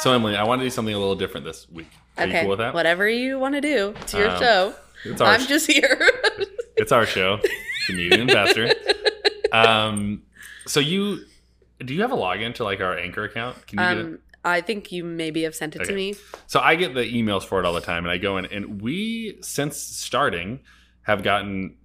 So Emily, I want to do something a little different this week. Are okay. you cool with that? Whatever you want to do. It's your Um, show. It's our I'm just here. it's our show, comedian and pastor. Um, so you do you have a login to like our anchor account? Can you get it? um, I think you maybe have sent it Okay. to me. So I get the emails for it all the time, and I go in, and we since starting have gotten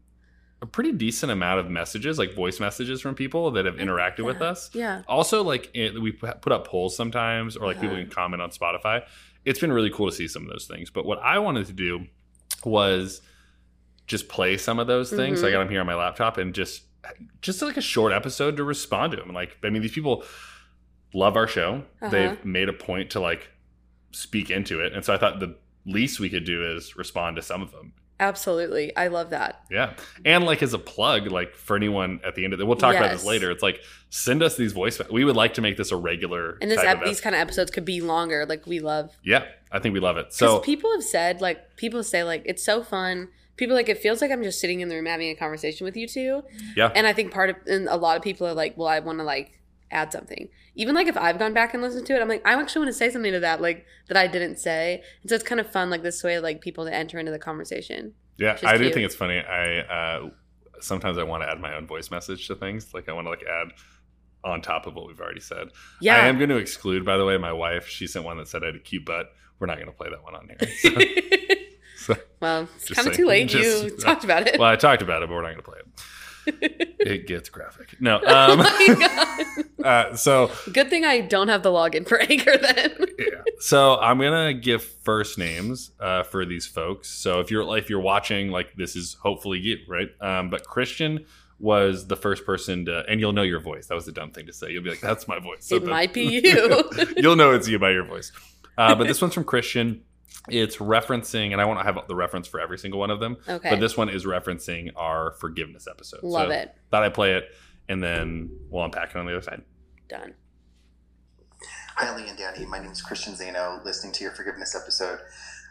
a pretty decent amount of messages, like voice messages from people that have interacted with us. Yeah. Also, like it, we put up polls sometimes, or like people Uh-huh. can comment on Spotify. It's been really cool to see some of those things. But what I wanted to do was just play some of those things. So I Mhm. got them here on my laptop and just just like a short episode to respond to them. Like I mean, these people love our show. Uh-huh. They've made a point to like speak into it, and so I thought the least we could do is respond to some of them. Absolutely. I love that. Yeah. And like as a plug, like for anyone at the end of it, we'll talk about this later. It's like send us these voice. We would like to make this a regular. And this ep- these kind of episodes could be longer. Like we love. Yeah, I think we love it. So So people have said like people say like it's so fun. People like it feels like I'm just sitting in the room having a conversation with you two. yeah, And I think part of and a lot of people are like, well, I want to like add something. Even like if I've gone back and listened to it, I'm like, I actually want to say something to that, like that I didn't say. And so it's kind of fun, like this way, like people to enter into the conversation. yeah, I do cute. think it's funny. I uh, sometimes I want to add my own voice message to things. Like I want to like add on top of what we've already said. Yeah. I am going to exclude. By the way, my wife she sent one that said I had a cute butt. We're not going to play that one on here. So, so- well, it's kind of too late. Just- you talked about it. well, I talked about it, but we're not going to play it. It gets graphic. No. Um, Oh my God. Uh, so Good thing I don't have the login for Anchor then. yeah. So I'm gonna give first names uh, for these folks. So if you're if you're watching, like this is hopefully you, right? Um, but Christian was the first person to, and you'll know your voice. That was a dumb thing to say. You'll be like, "That's my voice." So it the- might be you. you'll know it's you by your voice. Uh, but this one's from Christian. It's referencing, and I won't have the reference for every single one of them. Okay. But this one is referencing our forgiveness episode. Love so it. Thought I'd play it, and then we'll unpack it on the other side. Done. Hi, Lee and Danny. My name is Christian Zano, listening to your forgiveness episode.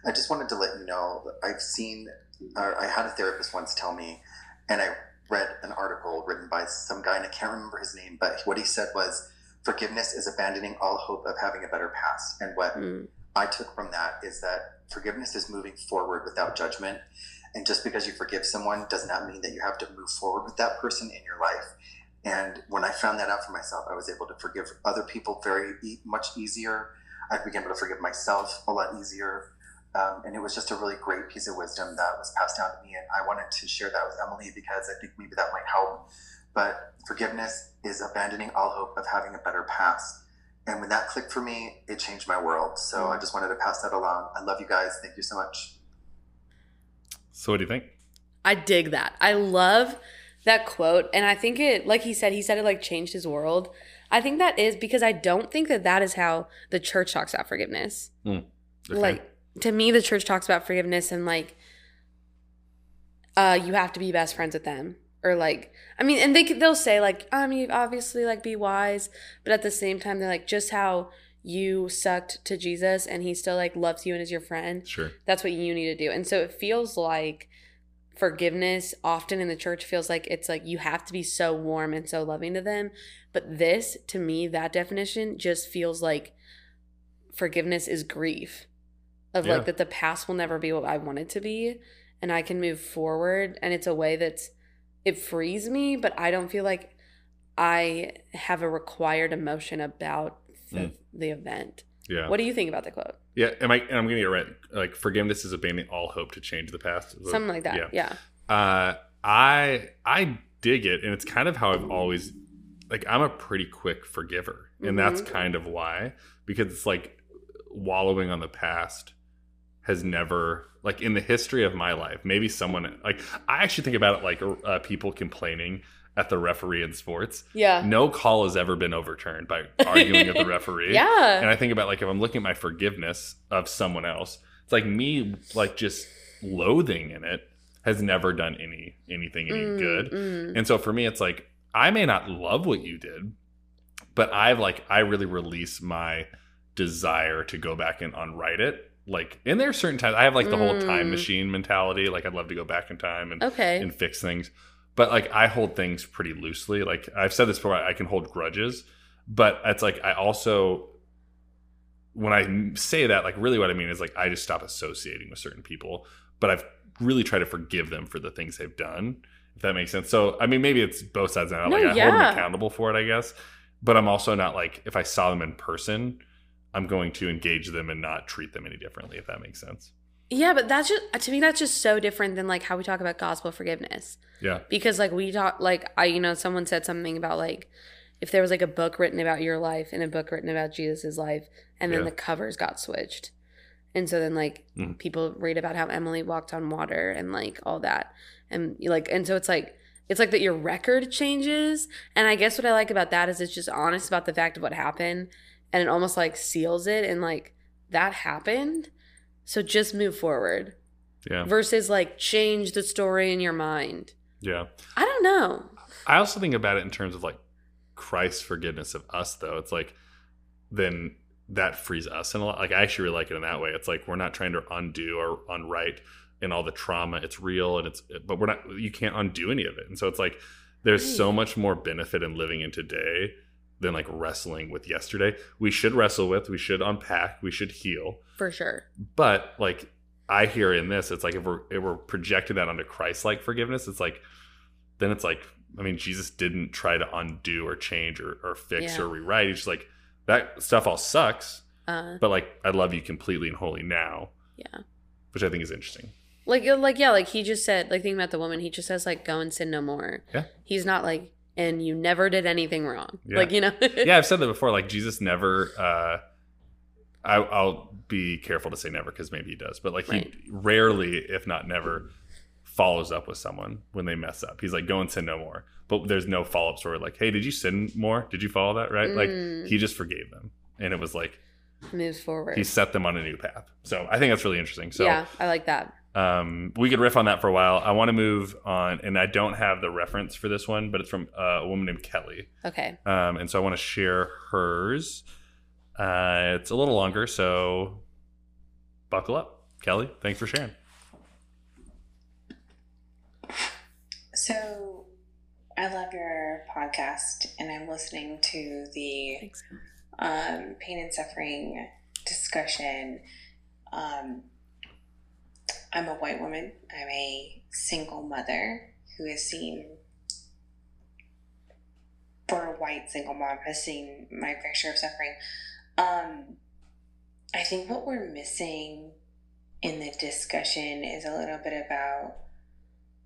I just wanted to let you know that I've seen, or I had a therapist once tell me, and I read an article written by some guy, and I can't remember his name, but what he said was, forgiveness is abandoning all hope of having a better past. And what Mm. I took from that is that forgiveness is moving forward without judgment. And just because you forgive someone does not mean that you have to move forward with that person in your life. And when I found that out for myself, I was able to forgive other people very e- much easier. I began able to forgive myself a lot easier. Um, and it was just a really great piece of wisdom that was passed down to me. And I wanted to share that with Emily because I think maybe that might help. But forgiveness is abandoning all hope of having a better past. And when that clicked for me, it changed my world. So I just wanted to pass that along. I love you guys. Thank you so much. So what do you think? I dig that. I love that quote. And I think it, like he said, he said it like changed his world. I think that is because I don't think that that is how the church talks about forgiveness. Okay. Like, to me, the church talks about forgiveness and like, uh, you have to be best friends with them. Or like, I mean, and they they'll say like, I mean, obviously like be wise, but at the same time, they're like, just how you sucked to Jesus and he still like loves you and is your friend sure. that's what you need to do. And so it feels like forgiveness often in the church feels like it's like you have to be so warm and so loving to them. But this, to me, that definition just feels like forgiveness is grief of Yeah. like that the past will never be what I want it to be and I can move forward. And it's a way that's, it frees me, but I don't feel like I have a required emotion about the, Mm. the event. Yeah. What do you think about the quote? Yeah, am I? And I'm getting it right. Like forgiveness is abandoning all hope to change the past. Something like that. Yeah. yeah. Uh, I I dig it, and it's kind of how I've always like. I'm a pretty quick forgiver, and that's Mhm. kind of why because it's like wallowing on the past has never like in the history of my life. Maybe someone like I actually think about it like uh, people complaining at the referee in sports. Yeah. No call has ever been overturned by arguing with the referee. Yeah. And I think about like if I'm looking at my forgiveness of someone else, it's like me like just loathing in it has never done any anything any Mm, good. mm. And so for me it's like I may not love what you did, but I've like I really release my desire to go back and unwrite it like and there are certain times I have like the whole time Mm. machine mentality. Like I'd love to go back in time and Okay. and fix things. But like I hold things pretty loosely. Like I've said this before, I can hold grudges, but it's like I also when I say that, like really what I mean is like I just stop associating with certain people, but I've really tried to forgive them for the things they've done. If that makes sense. So I mean, maybe it's both sides now. No, like I hold yeah. them accountable for it, I guess. But I'm also not like if I saw them in person, I'm going to engage them and not treat them any differently. If that makes sense. Yeah, but that's just to me that's just so different than like how we talk about gospel forgiveness. Yeah. Because like we talk like I you know someone said something about like if there was like a book written about your life and a book written about Jesus's life and then Yeah. the covers got switched. And so then like Mhm. people read about how Emily walked on water and like all that. And like and so it's like it's like that your record changes and I guess what I like about that is it's just honest about the fact of what happened and it almost like seals it and like that happened. So just move forward Yeah. versus like change the story in your mind. Yeah. I don't know. I also think about it in terms of like Christ's forgiveness of us, though. It's like then that frees us and a lot. Like I actually really like it in that way. It's like we're not trying to undo or unright and all the trauma. It's real and it's but we're not. You can't undo any of it. And so it's like there's so much more benefit in living in today than like wrestling with yesterday. We should wrestle with. We should unpack. We should heal. For sure. But like I hear in this, it's like if we're if we're projecting that onto Christ like forgiveness, it's like then it's like I mean Jesus didn't try to undo or change or, or fix Yeah. or rewrite. He's just like that stuff all sucks, Uh but like I love you completely and wholly now, yeah. which I think is interesting. Like like yeah, like he just said like thinking about the woman, he just says like go and sin no more. Yeah. He's not like and you never did anything wrong. Yeah. Like, you know. yeah, I've said that before. Like Jesus never. uh I, I'll be careful to say never because maybe he does, but like Right. he rarely, if not never, follows up with someone when they mess up. He's like, "Go and sin no more," but there's no follow up story. Like, "Hey, did you sin more? Did you follow that right?" Mm. Like he just forgave them, and it was like moves forward. he set them on a new path. So I think that's really interesting. So yeah, I like that. Um, we could riff on that for a while. I want to move on, and I don't have the reference for this one, but it's from uh, a woman named Kelly. Okay. Um, and so I want to share hers. Uh, it's a little longer, so buckle up. Kelly, thanks for sharing. So, I love your podcast, and I'm listening to the Thanks. um, pain and suffering discussion. Um, I'm a white woman. I'm a single mother who has seen, for a white single mom, has seen my fair share of suffering. Um, I think what we're missing in the discussion is a little bit about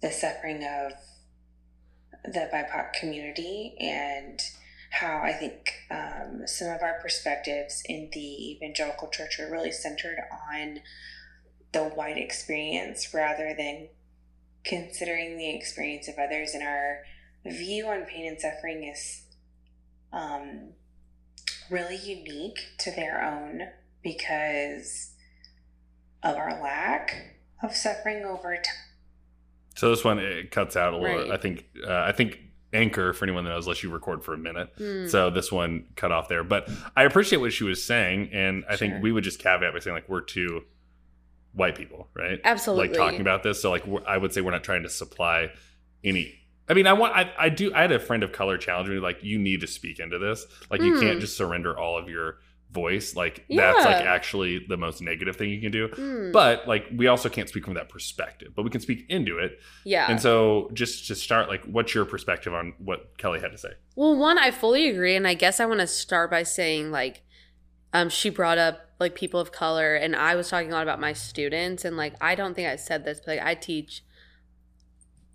the suffering of the BIPOC community and how I think um, some of our perspectives in the evangelical church are really centered on the white experience rather than considering the experience of others. And our view on pain and suffering is um, really unique to their own because of our lack of suffering over time. So this one it cuts out a little. Right. I think. Uh, I think anchor for anyone that knows lets you record for a minute. Hmm. So this one cut off there, but I appreciate what she was saying, and I Sure. think we would just caveat by saying like we're two white people, right? Absolutely. Like talking about this, so like I would say we're not trying to supply any. I mean, I want. I, I do. I had a friend of color challenge me like, you need to speak into this. Like, you Hmm. can't just surrender all of your voice. Like, that's like actually the most negative thing you can do. Hmm. But like, we also can't speak from that perspective, but we can speak into it. yeah. And so, just to start, like, what's your perspective on what Kelly had to say? Well, one, I fully agree, and I guess I want to start by saying like, um, she brought up like people of color, and I was talking a lot about my students, and like I don't think I said this, but like I teach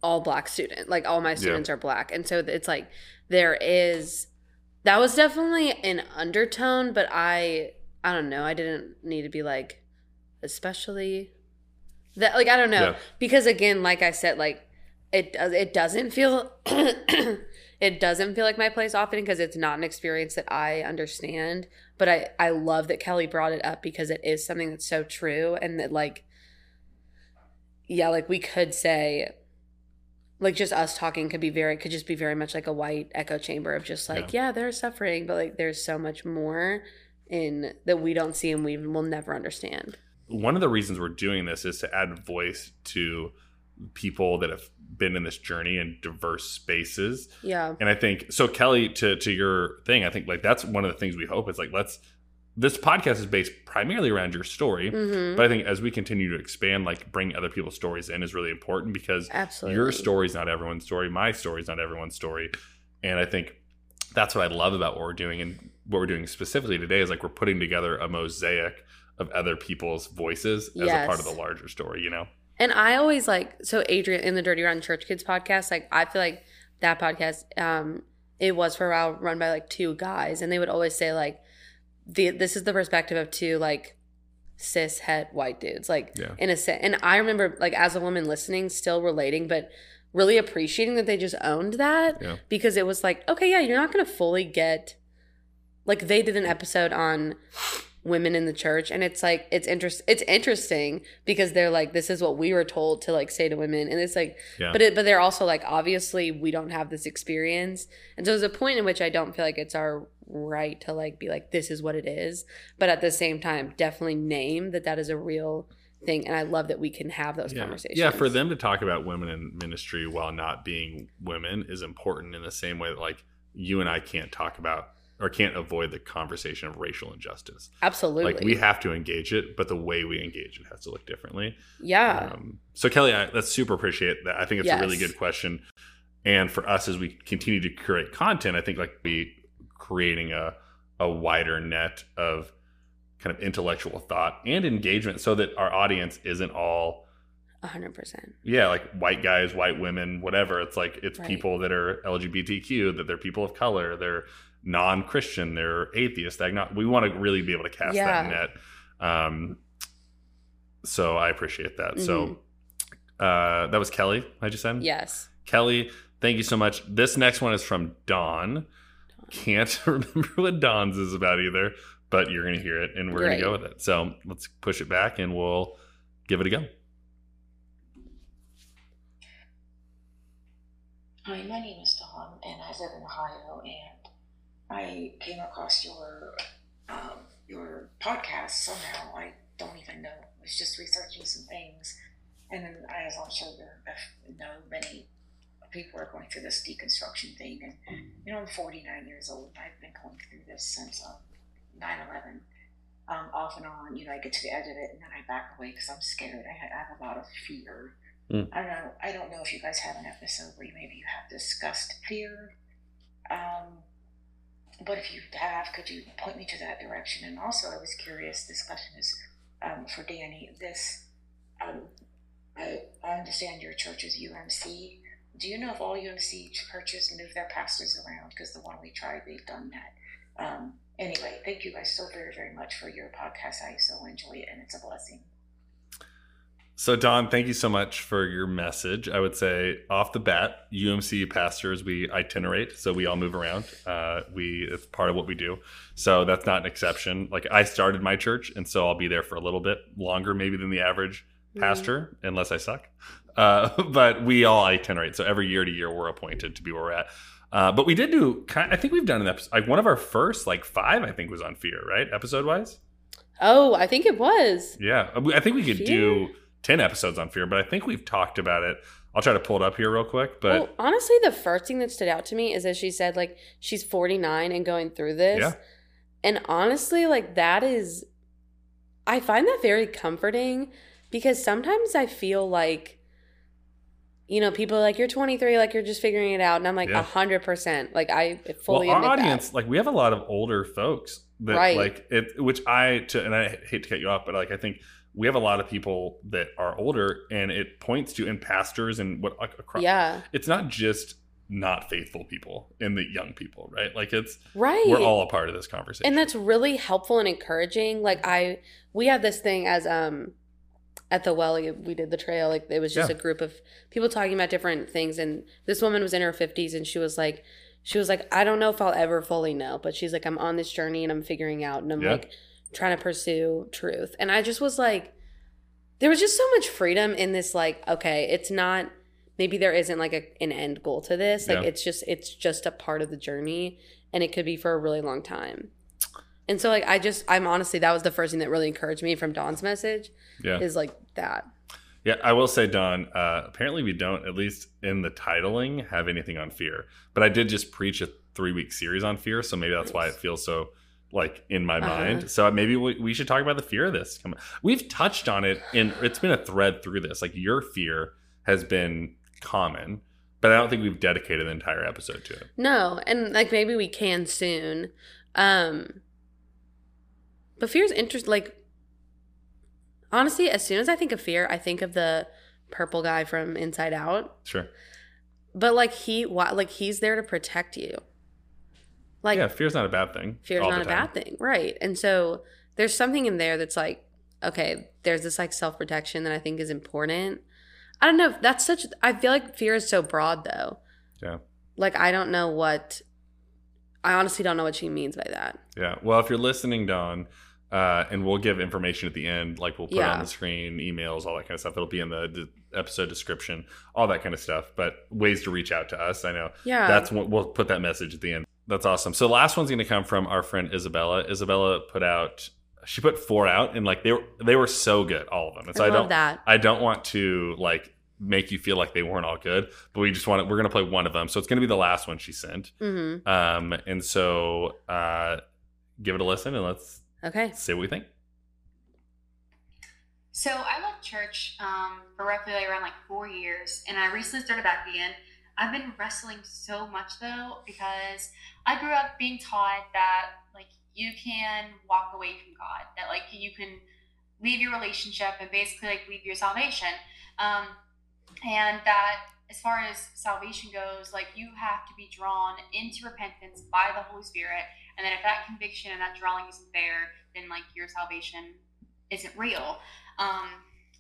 all black student, like all my students are black, and so it's like there is that was definitely an undertone, but I I don't know, I didn't need to be like especially that like I don't know Yeah. because again, like I said, like it does it doesn't feel it doesn't feel like my place often because it's not an experience that I understand. But I I love that Kelly brought it up because it is something that's so true and that like yeah, like we could say like just us talking could be very could just be very much like a white echo chamber of just like yeah, they're suffering but like there's so much more in that we don't see and we will never understand. one of the reasons we're doing this is to add voice to people that have been in this journey in diverse spaces. Yeah. And I think so Kelly to to your thing, I think like that's one of the things we hope is like let's this podcast is based primarily around your story. hmm But I think as we continue to expand, like bring other people's stories in is really important because Absolutely. your story is not everyone's story. My story is not everyone's story. And I think that's what I love about what we're doing. And what we're doing specifically today is like we're putting together a mosaic of other people's voices as a part of the larger story, you know? And I always like so Adrian in the Dirty Rotten Church Kids podcast. Like I feel like that podcast, um, it was for a while run by like two guys, and they would always say like, the this is the perspective of two like cis het white dudes, like Yeah. in a sense. And I remember like as a woman listening, still relating, but really appreciating that they just owned that Yeah. because it was like, okay, yeah, you're not gonna fully get like they did an episode on women in the church and it's like it's interest it's interesting because they're like this is what we were told to like say to women and it's like Yeah. but it but they're also like obviously we don't have this experience and so there's a point in which i don't feel like it's our right to like be like this is what it is but at the same time definitely name that that is a real thing and i love that we can have those yeah. conversations Yeah, for them to talk about women in ministry while not being women is important in the same way that like you and I can't talk about or can't avoid the conversation of racial injustice. absolutely Like we have to engage it, but the way we engage it has to look differently. yeah Um, so Kelly, I, that's super appreciate that. I think it's a really good question. And for us, as we continue to create content, I think like we creating a a wider net of kind of intellectual thought and engagement, so that our audience isn't all 100% yeah like white guys, white women, whatever. It's like it's Right. people that are LGBTQ, that they're people of color, they're non-Christian, they're atheist, agnostic. We want to really be able to cast that net. Um, so I appreciate that. So Mm-hmm. uh, that was Kelly. I just said yes Kelly. Thank you so much. This next one is from Dawn. Can't remember what Dawn's is about either, but you're gonna hear it, and we're Great. gonna go with it. So let's push it back, and we'll give it a go. Hi, my name is Dawn, and I live in Ohio. And I came across your um, your podcast somehow. I don't even know. I was just researching some things, and then I, was sure there, I know many people are going through this deconstruction thing. And you know, I'm 49 years old. I've been going through this since um, 9/11. Um, off and on, you know, I get to the edge of it, and then I back away because I'm scared. I, ha- I have a lot of fear. Mm. I don't know. I don't know if you guys have an episode where you, maybe you have discussed fear. Um, but if you have, could you point me to that direction? And also, I was curious. This question is um, for Danny. This, um, I, I understand your church is UMC. Do you know if all UMC churches move their pastors around? Because the one we tried, they've done that. Um, anyway, thank you guys so very, very much for your podcast. I so enjoy it, and it's a blessing. So Dawn, thank you so much for your message. I would say off the bat, UMC pastors we itinerate, so we all move around. Uh, we it's part of what we do. So that's not an exception. Like I started my church, and so I'll be there for a little bit longer, maybe than the average pastor, unless I suck. Uh, but we all itinerate. So every year to year, we're appointed to be where we're at. Uh, but we did do. kind I think we've done an episode. Like one of our first, like five, I think was on fear, right? Episode wise. oh i think it was Yeah, I think we could Fear? do ten episodes on fear, but I think we've talked about it. I'll try to pull it up here real quick. But well, honestly, the first thing that stood out to me is that she said like she's 49 and going through this. Yeah. And honestly, like that is I find that very comforting because sometimes I feel like you know, people are like you're 23, like you're just figuring it out, and I'm like Yeah. a hundred percent, like I fully well, our audience, that. like we have a lot of older folks that Right. like it, which I to, and I hate to cut you off, but like I think we have a lot of people that are older, and it points to in pastors and what across. Yeah, it's not just not faithful people and the young people, right? Like it's right. we're all a part of this conversation, and that's really helpful and encouraging like i we had this thing as um at the well we did the trail like it was just Yeah. a group of people talking about different things and this woman was in her 50s and she was like she was like i don't know if i'll ever fully know but she's like i'm on this journey and i'm figuring out and i'm Yeah. like trying to pursue truth and i just was like there was just so much freedom in this like okay it's not maybe there isn't like a, an end goal to this like Yeah. it's just it's just a part of the journey and it could be for a really long time And so like I just I'm honestly that was the first thing that really encouraged me from Dawn's message Yeah. is like that. Yeah, I will say, Dawn. Uh, apparently, we don't, at least in the titling, have anything on fear. But I did just preach a three-week series on fear, so maybe that's why it feels so like in my Uh-huh. mind. So maybe we, we should talk about the fear of this. We've touched on it, and it's been a thread through this. Like your fear has been common, but I don't think we've dedicated an entire episode to it. No, and like maybe we can soon. Um but fear's interest like honestly, as soon as I think of fear, I think of the purple guy from Inside Out. Sure. But like he why, like he's there to protect you. Like yeah, fear's not a bad thing. fear's not a bad thing. Right. And so there's something in there that's like, okay, there's this like self protection that I think is important. I don't know if that's such I feel like fear is so broad though. Yeah. Like I don't know what I honestly don't know what she means by that. Yeah. Well, if you're listening, Dawn, uh, and we'll give information at the end, like we'll put it Yeah. on the screen, emails, all that kind of stuff. It'll be in the, the episode description, all that kind of stuff. But ways to reach out to us. I know Yeah. that's what we'll put that message at the end. That's awesome. So the last one's going to come from our friend Isabella. Isabella put out, she put four out, and like they were they were so good, all of them. And so I I, love don't that. I don't want to like make you feel like they weren't all good, but we just want to, we're going to play one of them. So it's going to be the last one she sent. Mm-hmm. Um, and so uh, give it a listen and let's Okay. see what we think. So I left church um, for roughly around like four years, and I recently started back again. I've been wrestling so much though because I grew up being taught that like you can walk away from God, that like you can leave your relationship and basically like leave your salvation, um, and that as far as salvation goes, like you have to be drawn into repentance by the Holy Spirit, and then if that conviction and that drawing isn't there, then like your salvation isn't real. Um,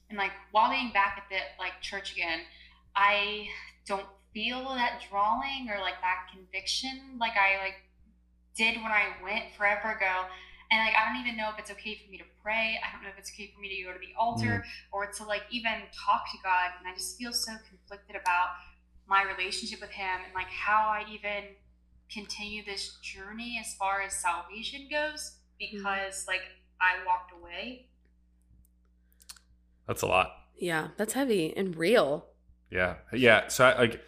and like while being back at the like church again, I don't feel that drawing or like that conviction like I like did when I went forever ago. And like I don't even know if it's okay for me to pray. I don't know if it's okay for me to go to the altar mm. or to like even talk to God. And I just feel so conflicted about my relationship with Him and like how I even continue this journey as far as salvation goes because mm. like I walked away. That's a lot. Yeah, that's heavy and real. Yeah. Yeah. So I like,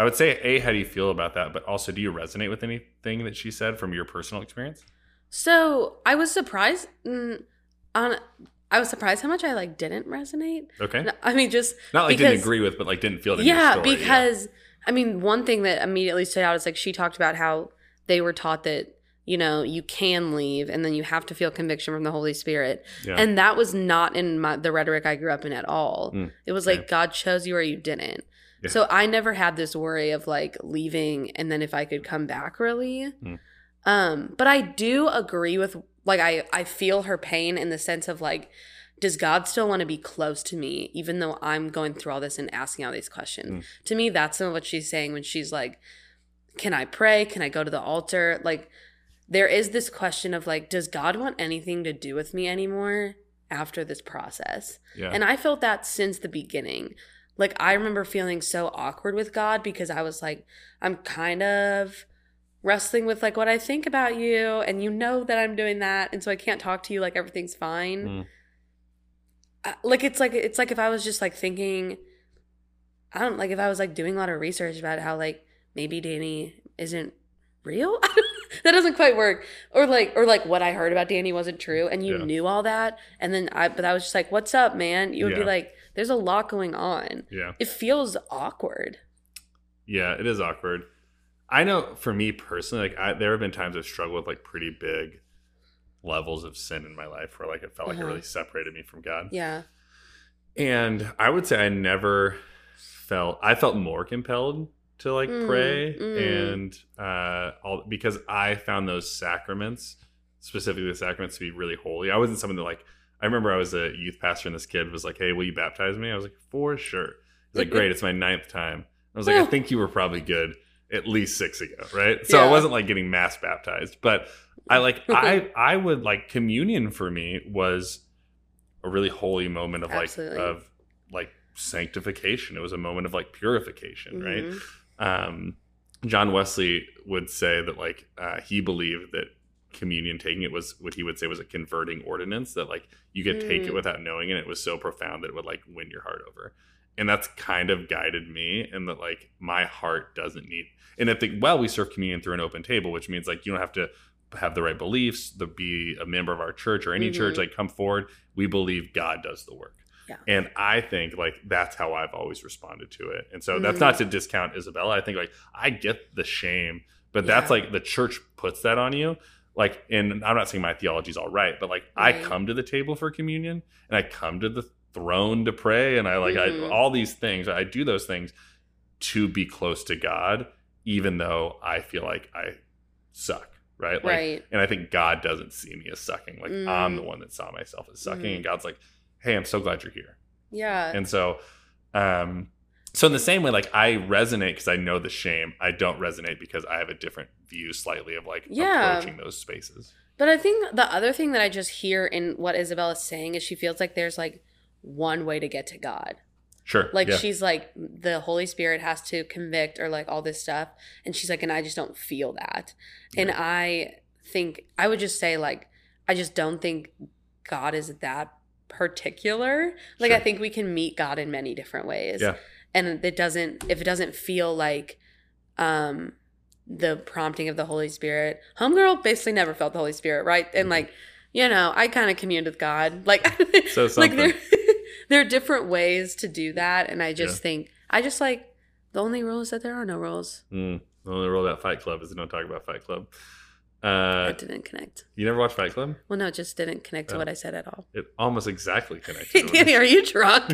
I would say, A, how do you feel about that? But also, do you resonate with anything that she said from your personal experience? So I was surprised mm, on I was surprised how much I like didn't resonate. Okay. No, I mean just Not like didn't agree with, but like didn't feel it yeah, story. because I mean, one thing that immediately stood out is like she talked about how they were taught that you know you can leave and then you have to feel conviction from the Holy Spirit, Yeah. and that was not in my, the rhetoric I grew up in at all. Mm, it was okay. like God chose you or you didn't. Yeah. So I never had this worry of like leaving and then if I could come back really. Mm. Um, but I do agree with like I I feel her pain in the sense of like does God still want to be close to me even though I'm going through all this and asking all these questions? Mm. To me that's some of what she's saying when she's like can I pray? Can I go to the altar? Like there is this question of like does God want anything to do with me anymore after this process? yeah. And I felt that since the beginning. Like I remember feeling so awkward with God because I was like, I'm kind of wrestling with like what I think about you, and you know that I'm doing that, and so I can't talk to you like everything's fine. Mm. Uh, like it's like it's like if I was just like thinking, I don't like if I was like doing a lot of research about how like maybe Danny isn't real. that doesn't quite work. Or like or like what I heard about Danny wasn't true, and you Yeah. knew all that, and then I but I was just like, what's up, man? You would be like, there's a lot going on. yeah. It feels awkward. Yeah, it is awkward. I know for me personally, like I, there have been times I've struggled with like pretty big levels of sin in my life where like it felt like it Uh-huh. really separated me from God. Yeah. And I would say I never felt I felt more compelled to like Mm, pray mm. and uh all because I found those sacraments, specifically the sacraments to be really holy. I wasn't someone that like I remember I was a youth pastor and this kid was like, Hey, will you baptize me? I was like, For sure. He's like, Great, it's my ninth time. I was like, I think you were probably good at least six ago, right? So I wasn't like getting mass baptized, but I like I I would like communion for me was a really holy moment of like Absolutely. of like sanctification. It was a moment of like purification, right? Mhm. Um, John Wesley would say that like uh, he believed that communion taking it was what he would say was a converting ordinance that like you could take it Mm. without knowing and It was so profound that it would like win your heart over. And that's kind of guided me and that like my heart doesn't need and I think well we serve communion through an open table, which means like you don't have to have the right beliefs, to be a member of our church or any church, Mhm. like come forward. We believe God does the work. Yeah. And I think like that's how I've always responded to it. And so that's not to discount Isabella. I think like I get the shame, but that's like the church puts that on you. Like, and I'm not saying my theology's all right, but like I come to the table for communion and I come to the throne to pray and I like Mhm. I all these things. I do those things to be close to God, even though I feel like I suck. Right. Like right. and I think God doesn't see me as sucking. Like Mm. I'm the one that saw myself as sucking, Mhm. and God's like, "Hey, I'm so glad you're here." Yeah. And so, um, so in the same way, like I resonate because I know the shame. I don't resonate because I have a different view, slightly of like Yeah. approaching those spaces. But I think the other thing that I just hear in what Isabella's saying is she feels like there's like one way to get to God. Sure. Like yeah. she's like the Holy Spirit has to convict or like all this stuff. And she's like, and I just don't feel that. And I think I would just say like I just don't think God is that particular. Like I think we can meet God in many different ways. Yeah. And it doesn't if it doesn't feel like um the prompting of the Holy Spirit. Homegirl basically never felt the Holy Spirit, right? And Mhm. like, you know, I kind of communed with God. Like So like there there are different ways to do that and I just Yeah. think I just like the only rule is that there are no rules. Mm. The only rule about Fight Club is don't talk about Fight Club. Uh, That didn't connect. you never watched Fight Club? Well, no, it just didn't connect to Oh. what I said at all. It almost exactly connected. Danny, are you drunk?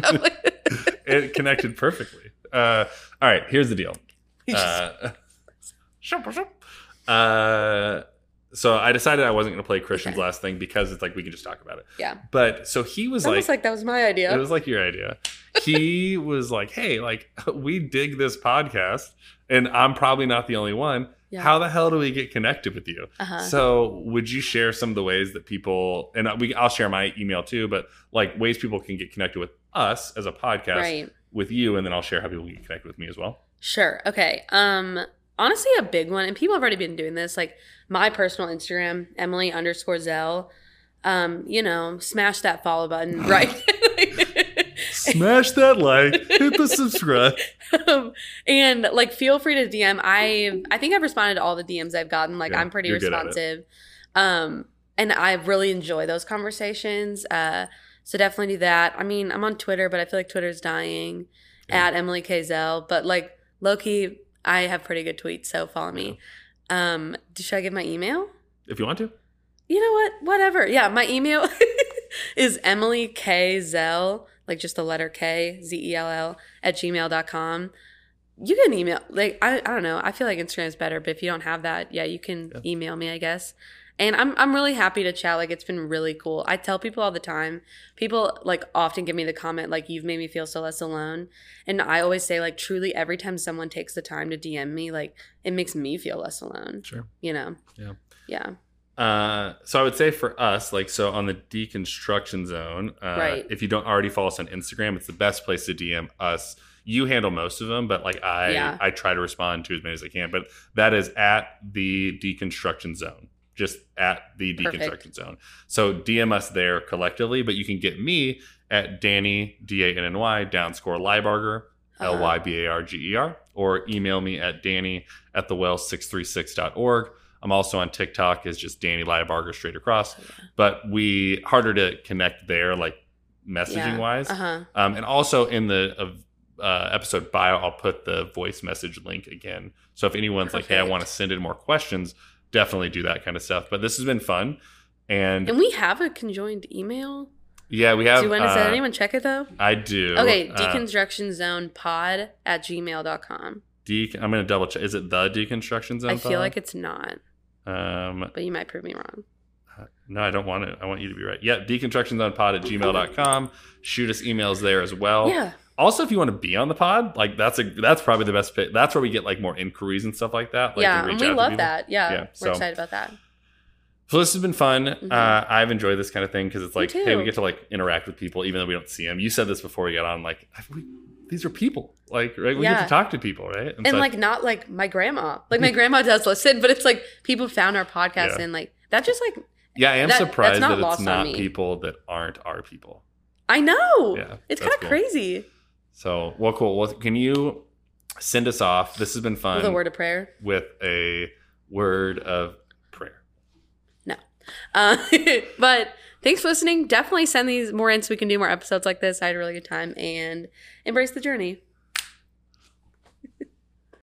it connected perfectly. Uh, all right, here's the deal. Uh, uh, so I decided I wasn't going to play Christian's Okay. last thing because it's like we can just talk about it. yeah. But so he was almost like, like that was my idea. it was like your idea. He was like, hey, like we dig this podcast, and I'm probably not the only one. Yeah. How the hell do we get connected with you? uh-huh. So, would you share some of the ways that people and we I'll share my email too, but like ways people can get connected with us as a podcast right. with you, and then I'll share how people can get connected with me as well. Sure. Okay. Um honestly a big one, and people have already been doing this, like my personal Instagram, Emily underscore Zell. Um, you know, smash that follow button, right? Smash that like, hit the subscribe. um, and like feel free to DM. I I think I've responded to all the DMs I've gotten. Like Yeah, I'm pretty you're good at it. responsive. Um and I really enjoy those conversations. Uh so definitely do that. I mean, I'm on Twitter, but I feel like Twitter's dying Yeah. at Emily K Zell. But like Loki, I have pretty good tweets, so follow me. Um, should I give my email? If you want to, You know what? Whatever. Yeah, my email is Emily K Zell, like just the letter K, Z E L L, at gmail.com. You can email, like, I, I don't know. I feel like Instagram is better, but if you don't have that, yeah, you can Yeah. email me, I guess. And I'm, I'm really happy to chat. Like, it's been really cool. I tell people all the time, people like often give me the comment, like, you've made me feel so less alone. And I always say, like, truly, every time someone takes the time to DM me, like, it makes me feel less alone, sure. you know? Yeah. Yeah. Uh, so I would say for us, like, so on the deconstruction zone, uh, Right. if you don't already follow us on Instagram, it's the best place to DM us. You handle most of them, but like I, Yeah. I try to respond to as many as I can. But that is at the deconstruction zone, just at the Perfect. deconstruction zone. So DM us there collectively, but you can get me at Danny D A N N Y downscore Lybarger Uh-huh. L Y B A R G E R, or email me at Danny at the well636.org. I'm also on TikTok as just Danny Lybarger straight across, but we harder to connect there, like messaging wise. Uh huh. Um, and also in the uh, uh, episode bio, I'll put the voice message link again. So if anyone's like, "Hey, I want to send in more questions," definitely do that kind of stuff. But this has been fun, and, And we have a conjoined email. yeah, we have. Do you want to uh, anyone check it though? I do. Okay, Uh, deconstruction zone pod at gmail.com. de- I'm gonna double check. Is it the deconstruction zone? I feel pod? like it's not, Um, but you might prove me wrong. no, I don't want it. I want you to be right. Yeah, deconstructionzonepod at gmail.com. Shoot us emails there as well. yeah. Also, if you want to be on the pod, like that's a that's probably the best fit. That's where we get like more inquiries and stuff like that. Like, yeah. And we love that. Yeah. Yeah, We're so- excited about that. So this has been fun. Mhm. Uh, I've enjoyed this kind of thing because it's like, hey, we get to like interact with people even though we don't see them. You said this before we got on. Like, we, these are people. Like, right? We get to talk to people, right? And so- like not like my grandma. Like my grandma does listen, but it's like people found our podcast Yeah. and like That just like Yeah, I am That- surprised that it's not people that aren't our people. I know. Yeah, it's kind of cool. crazy. So, well, cool. Well, can you send us off? This has been fun With a word of prayer. with a word of prayer. Uh, but thanks for listening. Definitely send these more in so we can do more episodes like this. I had a really good time and embrace the journey.